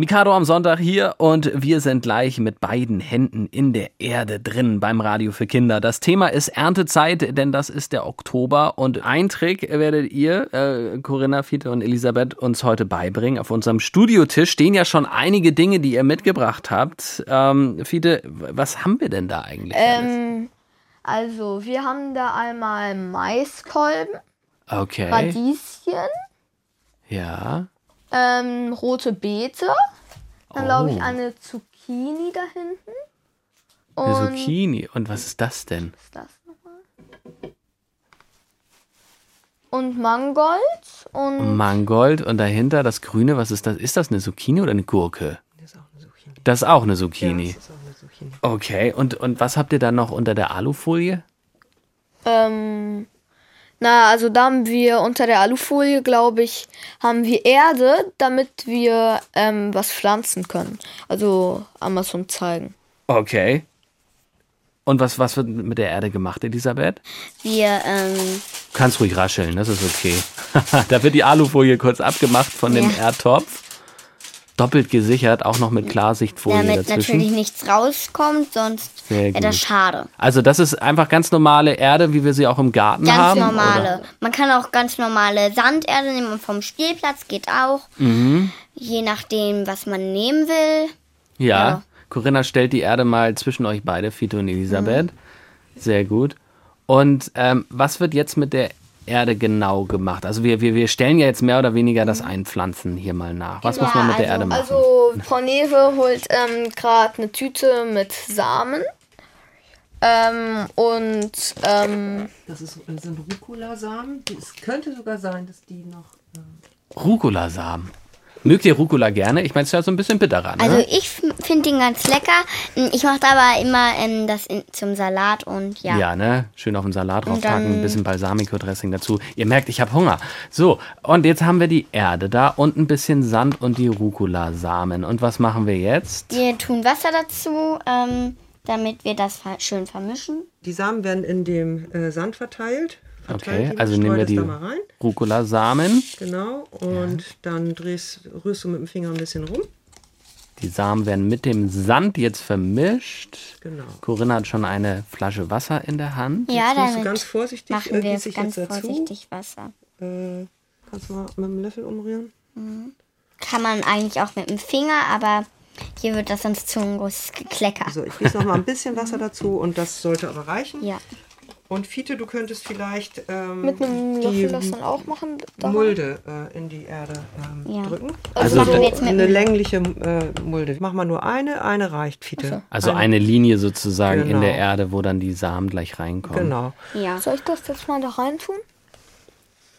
Mikado am Sonntag hier und wir sind gleich mit beiden Händen in der Erde drin beim Radio für Kinder. Das Thema ist Erntezeit, denn das ist der Oktober und ein Trick werdet ihr, äh, Corinna, Fiete und Elisabeth, uns heute beibringen. Auf unserem Studiotisch stehen ja schon einige Dinge, die ihr mitgebracht habt. Ähm, Fiete, was haben wir denn da eigentlich? Ähm, also, wir haben da einmal Maiskolben, okay. Radieschen, Ja. Ähm, rote Beete, dann glaube ich Oh. eine Zucchini da hinten. Eine Und Zucchini. Und was ist das denn? was ist das nochmal? Und Mangold und Mangold und dahinter das Grüne, was ist das? Ist das eine Zucchini oder eine Gurke? Das ist auch eine Zucchini. Okay, und, und was habt ihr dann noch unter der Alufolie? ähm, na, also da haben wir unter der Alufolie, glaube ich, haben wir Erde, damit wir ähm, was pflanzen können. Also zum Zeigen. Okay. Und was, was wird mit der Erde gemacht, Elisabeth? Wir, ähm, Du kannst ruhig rascheln, das ist okay. <laughs> da wird die Alufolie kurz abgemacht von dem Ja. Erdtopf. Doppelt gesichert, auch noch mit Klarsichtfolie damit dazwischen. natürlich nichts rauskommt, sonst wäre das schade. Also das ist einfach ganz normale Erde, wie wir sie auch im Garten Ganz haben. normale. Man kann auch ganz normale Sanderde nehmen und vom Spielplatz geht auch. Oder? Mhm. Je nachdem, was man nehmen will. Ja. Ja. Corinna stellt die Erde mal zwischen euch beide, Fito und Elisabeth. Mhm. Sehr gut. Und ähm, was wird jetzt mit der Erde genau gemacht? Also wir, wir, wir stellen ja jetzt mehr oder weniger das Einpflanzen hier mal nach. Was muss man mit der Erde machen? Also Frau Newe holt ähm, gerade eine Tüte mit Samen. Ähm, und ähm, Das ist, das sind Rucola-Samen. Es könnte sogar sein, dass die noch. Rucola-Samen. Mögt ihr Rucola gerne? Ich meine, es ist ja so ein bisschen bitterer, ne? Also ich finde den ganz lecker. Ich mache aber immer ähm, das in, zum Salat und ja. Ja, ne? Schön auf den Salat draufpacken, ein bisschen Balsamico-Dressing dazu. Ihr merkt, ich habe Hunger. So, und jetzt haben wir die Erde da und ein bisschen Sand und die Rucola-Samen. Und was machen wir jetzt? Wir tun Wasser dazu, ähm, damit wir das schön vermischen. Die Samen werden in dem äh, Sand verteilt. Okay, also nehmen wir die da mal rein. Rucola-Samen. Genau. Und dann drehst, rührst du mit dem Finger ein bisschen rum. Die Samen werden mit dem Sand jetzt vermischt. Genau. Corinna hat schon eine Flasche Wasser in der Hand. Ja, Jetzt musst du ganz vorsichtig, machen äh, wir gieße ich ganz jetzt dazu. vorsichtig Wasser. Äh, kannst du mal mit dem Löffel umrühren? Kann man eigentlich auch mit dem Finger, aber hier wird das sonst zu ein großes Geklecker. So, ich gieße noch mal ein bisschen Wasser dazu und das sollte aber reichen. Ja. Und Fiete, du könntest vielleicht ähm, mit einem die Löffel das dann auch machen. daran? Mulde äh, in die Erde ähm, Ja. drücken. Also machen wir jetzt mit eine längliche äh, Mulde. Mach mal nur eine, eine reicht, Fiete. Also eine Linie sozusagen in Genau. der Erde, wo dann die Samen gleich reinkommen. Genau. Ja. Soll ich das jetzt mal da rein tun?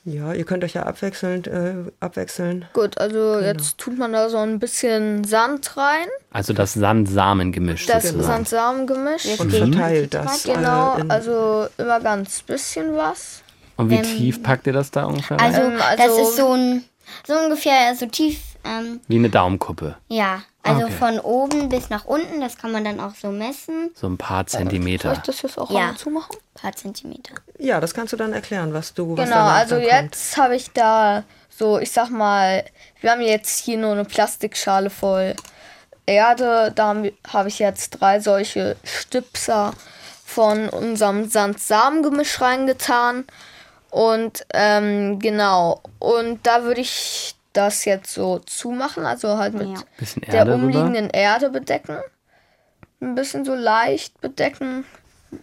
Ja, ihr könnt euch ja abwechselnd äh, abwechseln. Gut, also jetzt tut man da so ein bisschen Sand rein. Also das Sand-Samen-Gemisch Das. Sand-Samen-Gemisch. Und verteilt das. Genau, äh, also immer ganz bisschen was. Und wie Ähm, tief packt ihr das da ungefähr? Also, Ähm, das also- ist so ein so ungefähr so tief, ähm, wie eine Daumenkuppe. ja. Also Okay. von oben bis nach unten, das kann man dann auch so messen. So ein paar Soll Zentimeter. ich das jetzt auch Ja. zumachen? Ein paar Zentimeter. ja, das kannst du dann erklären, was du was Genau, also jetzt habe ich da so, ich sag mal, wir haben jetzt hier nur eine Plastikschale voll Erde. Da habe ich jetzt drei solche Stipser von unserem Sand-Samen-Gemisch reingetan. Und ähm, genau, und da würde ich das jetzt so zumachen, also halt mit Ja. Der umliegenden Erde bedecken. Ein bisschen so leicht bedecken.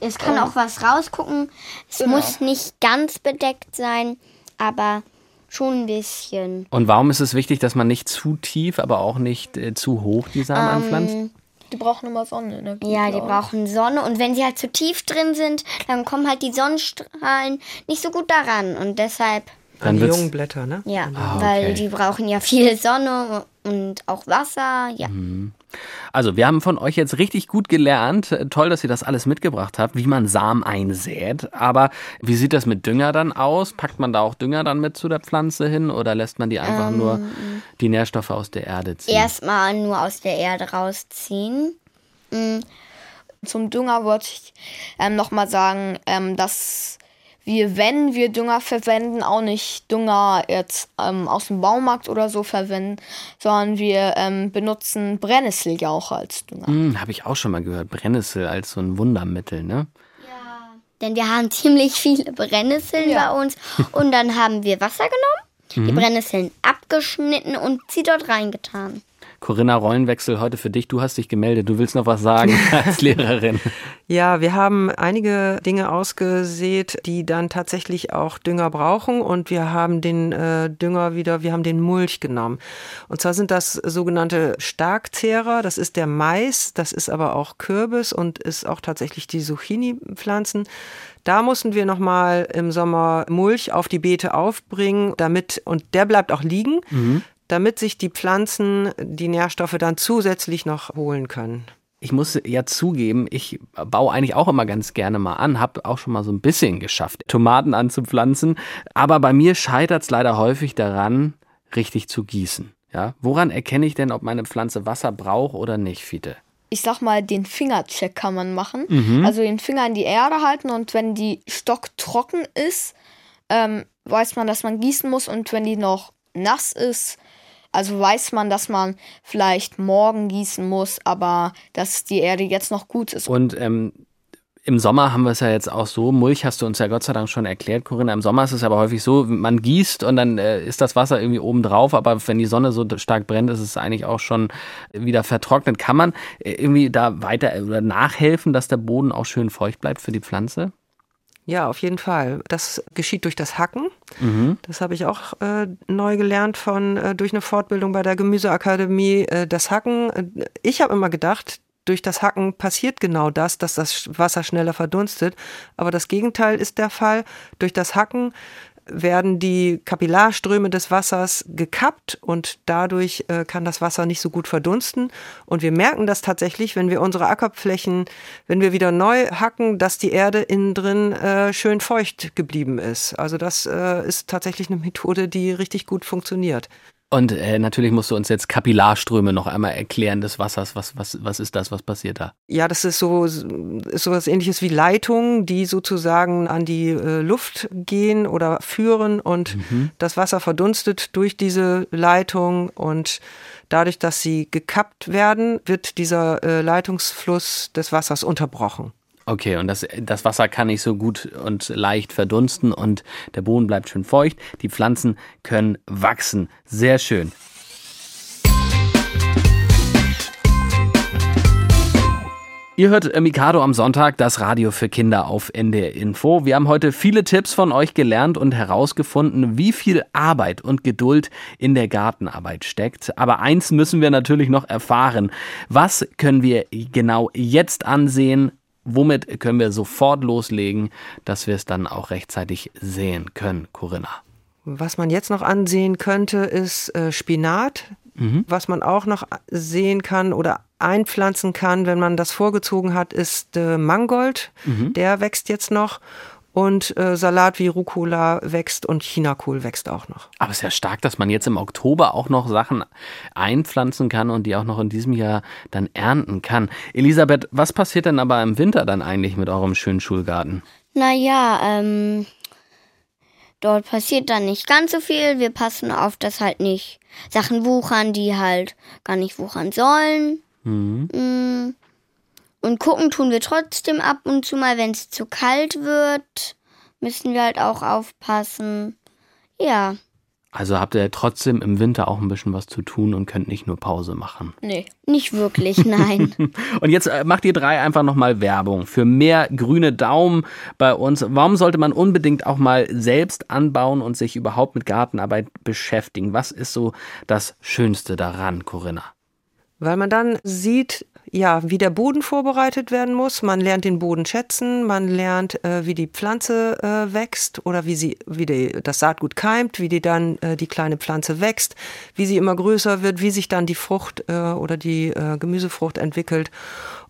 Es kann auch was rausgucken. Es Genau. muss nicht ganz bedeckt sein, aber schon ein bisschen. Und warum ist es wichtig, dass man nicht zu tief, aber auch nicht äh, zu hoch die Samen anpflanzt? Ähm, Die brauchen immer Sonnenenergie. ja, die brauchen Sonne und wenn sie halt zu tief drin sind, dann kommen halt die Sonnenstrahlen nicht so gut daran und deshalb, Dann An die jungen Blätter, ne? ja, Ah, okay. weil die brauchen ja viel <laughs> Sonne und auch Wasser, ja. Also, wir haben von euch jetzt richtig gut gelernt. Toll, dass ihr das alles mitgebracht habt, wie man Samen einsät. Aber wie sieht das mit Dünger dann aus? Packt man da auch Dünger dann mit zu der Pflanze hin oder lässt man die einfach nur die Nährstoffe aus der Erde ziehen? Erstmal nur aus der Erde rausziehen. Mm, Zum Dünger wollte ich ähm, nochmal sagen, ähm, dass wir, wenn wir Dünger verwenden, auch nicht Dünger jetzt ähm, aus dem Baumarkt oder so verwenden, sondern wir ähm, benutzen Brennnesseljauche als Dünger. Hm, Habe ich auch schon mal gehört. Brennnessel als so ein Wundermittel, ne? Denn wir haben ziemlich viele Brennnesseln Ja. bei uns. Und dann haben wir Wasser genommen, die Brennnesseln abgeschnitten und sie dort reingetan. Corinna, Rollenwechsel heute für dich. Du hast dich gemeldet. Du willst noch was sagen <laughs> als Lehrerin. Ja, wir haben einige Dinge ausgesät, die dann tatsächlich auch Dünger brauchen und wir haben den äh, Dünger wieder, wir haben den Mulch genommen. Und zwar sind das sogenannte Starkzehrer, das ist der Mais, das ist aber auch Kürbis und ist auch tatsächlich die Zucchini-Pflanzen. Da mussten wir nochmal im Sommer Mulch auf die Beete aufbringen, damit, und der bleibt auch liegen, damit sich die Pflanzen die Nährstoffe dann zusätzlich noch holen können. Ich muss ja zugeben, ich baue eigentlich auch immer ganz gerne mal an, habe auch schon mal so ein bisschen geschafft, Tomaten anzupflanzen. Aber bei mir scheitert es leider häufig daran, richtig zu gießen. Ja, woran erkenne ich denn, ob meine Pflanze Wasser braucht oder nicht, Fiete? Ich sag mal, den Fingercheck kann man machen. Mhm. Also den Finger in die Erde halten und wenn die stocktrocken ist, ähm, weiß man, dass man gießen muss und wenn die noch nass ist, also weiß man, dass man vielleicht morgen gießen muss, aber dass die Erde jetzt noch gut ist. Und ähm, im Sommer haben wir es ja jetzt auch so, Mulch hast du uns ja Gott sei Dank schon erklärt, Corinna. Im Sommer ist es aber häufig so, man gießt und dann äh, ist das Wasser irgendwie oben drauf, aber wenn die Sonne so stark brennt, ist es eigentlich auch schon wieder vertrocknet. Kann man äh, irgendwie da weiter äh, oder nachhelfen, dass der Boden auch schön feucht bleibt für die Pflanze? Ja, auf jeden Fall. Das geschieht durch das Hacken. Mhm. Das habe ich auch äh, neu gelernt von äh, durch eine Fortbildung bei der Gemüseakademie. Äh, das Hacken. Äh, ich habe immer gedacht, durch das Hacken passiert genau das, dass das Wasser schneller verdunstet. Aber das Gegenteil ist der Fall. Durch das Hacken werden die Kapillarströme des Wassers gekappt und dadurch äh, kann das Wasser nicht so gut verdunsten. Und wir merken das tatsächlich, wenn wir unsere Ackerflächen, wenn wir wieder neu hacken, dass die Erde innen drin äh, schön feucht geblieben ist. Also das äh, ist tatsächlich eine Methode, die richtig gut funktioniert. Und äh, natürlich musst du uns jetzt Kapillarströme noch einmal erklären des Wassers. Was, was, was ist das? Was passiert da? Ja, das ist so ist sowas ähnliches wie Leitungen, die sozusagen an die äh, Luft gehen oder führen und mhm. das Wasser verdunstet durch diese Leitung und dadurch, dass sie gekappt werden, wird dieser äh, Leitungsfluss des Wassers unterbrochen. Okay, und das, das Wasser kann nicht so gut und leicht verdunsten und der Boden bleibt schön feucht. Die Pflanzen können wachsen. Sehr schön. Ihr hört Mikado am Sonntag, das Radio für Kinder auf NDR Info. Wir haben heute viele Tipps von euch gelernt und herausgefunden, wie viel Arbeit und Geduld in der Gartenarbeit steckt. Aber eins müssen wir natürlich noch erfahren. Was können wir genau jetzt ansehen, womit können wir sofort loslegen, dass wir es dann auch rechtzeitig sehen können, Corinna? Was man jetzt noch ansehen könnte, ist äh, Spinat. Mhm. Was man auch noch sehen kann oder einpflanzen kann, wenn man das vorgezogen hat, ist äh, Mangold. Mhm. Der wächst jetzt noch und äh, Salat wie Rucola wächst und Chinakohl wächst auch noch. Aber es ist ja stark, dass man jetzt im Oktober auch noch Sachen einpflanzen kann und die auch noch in diesem Jahr dann ernten kann. Elisabeth, was passiert denn aber im Winter dann eigentlich mit eurem schönen Schulgarten? Naja, ähm, dort passiert dann nicht ganz so viel. Wir passen auf, dass halt nicht Sachen wuchern, die halt gar nicht wuchern sollen. Mhm. Mm. Und gucken tun wir trotzdem ab und zu mal, wenn es zu kalt wird, müssen wir halt auch aufpassen. Ja. Also habt ihr trotzdem im Winter auch ein bisschen was zu tun und könnt nicht nur Pause machen. Nee, nicht wirklich, nein. <laughs> und jetzt äh, macht ihr drei einfach nochmal Werbung für mehr grüne Daumen bei uns. Warum sollte man unbedingt auch mal selbst anbauen und sich überhaupt mit Gartenarbeit beschäftigen? Was ist so das Schönste daran, Corinna? Weil man dann sieht, ja, wie der Boden vorbereitet werden muss. Man lernt den Boden schätzen, man lernt, äh, wie die Pflanze äh, wächst oder wie sie, wie die, das Saatgut keimt, wie die dann äh, die kleine Pflanze wächst, wie sie immer größer wird, wie sich dann die Frucht äh, oder die äh, Gemüsefrucht entwickelt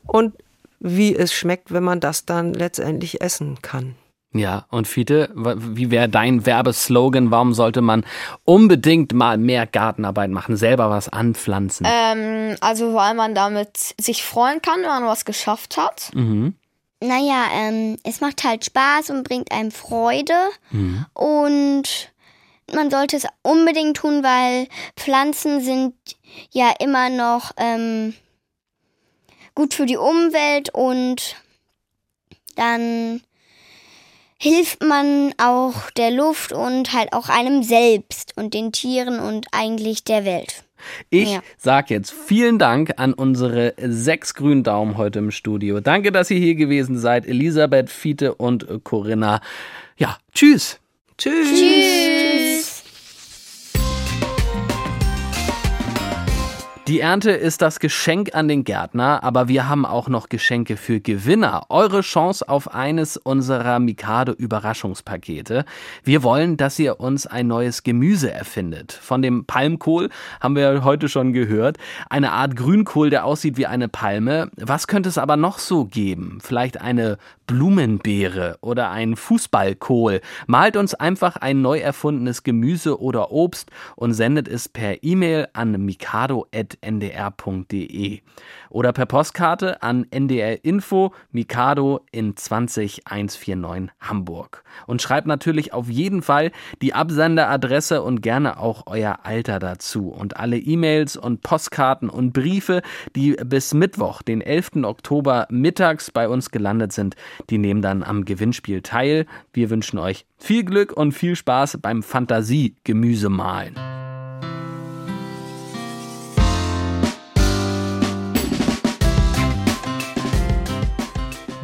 und wie es schmeckt, wenn man das dann letztendlich essen kann. Ja, und Fiete, wie wäre dein Werbeslogan? Warum sollte man unbedingt mal mehr Gartenarbeit machen, selber was anpflanzen? Ähm, also weil man damit sich freuen kann, wenn man was geschafft hat. Mhm. Naja, ähm, es macht halt Spaß und bringt einem Freude. Mhm. Und man sollte es unbedingt tun, weil Pflanzen sind ja immer noch ähm, gut für die Umwelt und dann hilft man auch der Luft und halt auch einem selbst und den Tieren und eigentlich der Welt. Ich ja. sag jetzt vielen Dank an unsere sechs grünen Daumen heute im Studio. Danke, dass ihr hier gewesen seid. Elisabeth, Fiete und Corinna. Ja, tschüss. Tschüss. Tschüss. Die Ernte ist das Geschenk an den Gärtner, aber wir haben auch noch Geschenke für Gewinner. Eure Chance auf eines unserer Mikado Überraschungspakete. Wir wollen, dass ihr uns ein neues Gemüse erfindet. Von dem Palmkohl haben wir heute schon gehört. Eine Art Grünkohl, der aussieht wie eine Palme. Was könnte es aber noch so geben? Vielleicht eine Blumenbeere oder ein Fußballkohl. Malt uns einfach ein neu erfundenes Gemüse oder Obst und sendet es per E-Mail an mikado@ ndr.de oder per Postkarte an NDR Info Mikado in 20149 Hamburg. Und schreibt natürlich auf jeden Fall die Absenderadresse und gerne auch euer Alter dazu. Und alle E-Mails und Postkarten und Briefe, die bis Mittwoch, den 11. Oktober mittags bei uns gelandet sind, die nehmen dann am Gewinnspiel teil. Wir wünschen euch viel Glück und viel Spaß beim Fantasie-Gemüsemalen.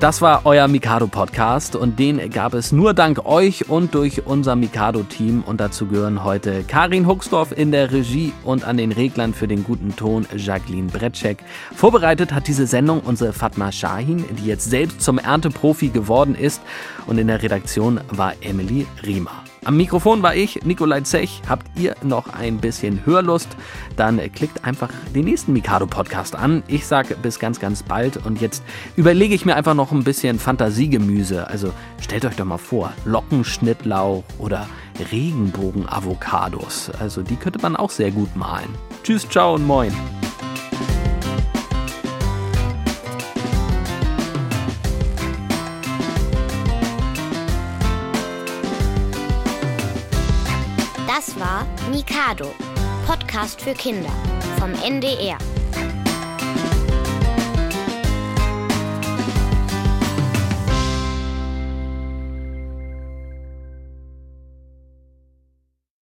Das war euer Mikado-Podcast und den gab es nur dank euch und durch unser Mikado-Team. Und dazu gehören heute Karin Huxdorf in der Regie und an den Reglern für den guten Ton Jacqueline Bretschek. Vorbereitet hat diese Sendung unsere Fatma Shahin, die jetzt selbst zum Ernteprofi geworden ist. Und in der Redaktion war Emily Riemer. Am Mikrofon war ich, Nikolai Zech. Habt ihr noch ein bisschen Hörlust? Dann klickt einfach den nächsten Mikado-Podcast an. Ich sage bis ganz, ganz bald. Und jetzt überlege ich mir einfach noch ein bisschen Fantasiegemüse. Also stellt euch doch mal vor, Lockenschnittlauch oder Regenbogen-Avocados. Also die könnte man auch sehr gut malen. Tschüss, ciao und moin. Mikado. Podcast für Kinder vom NDR.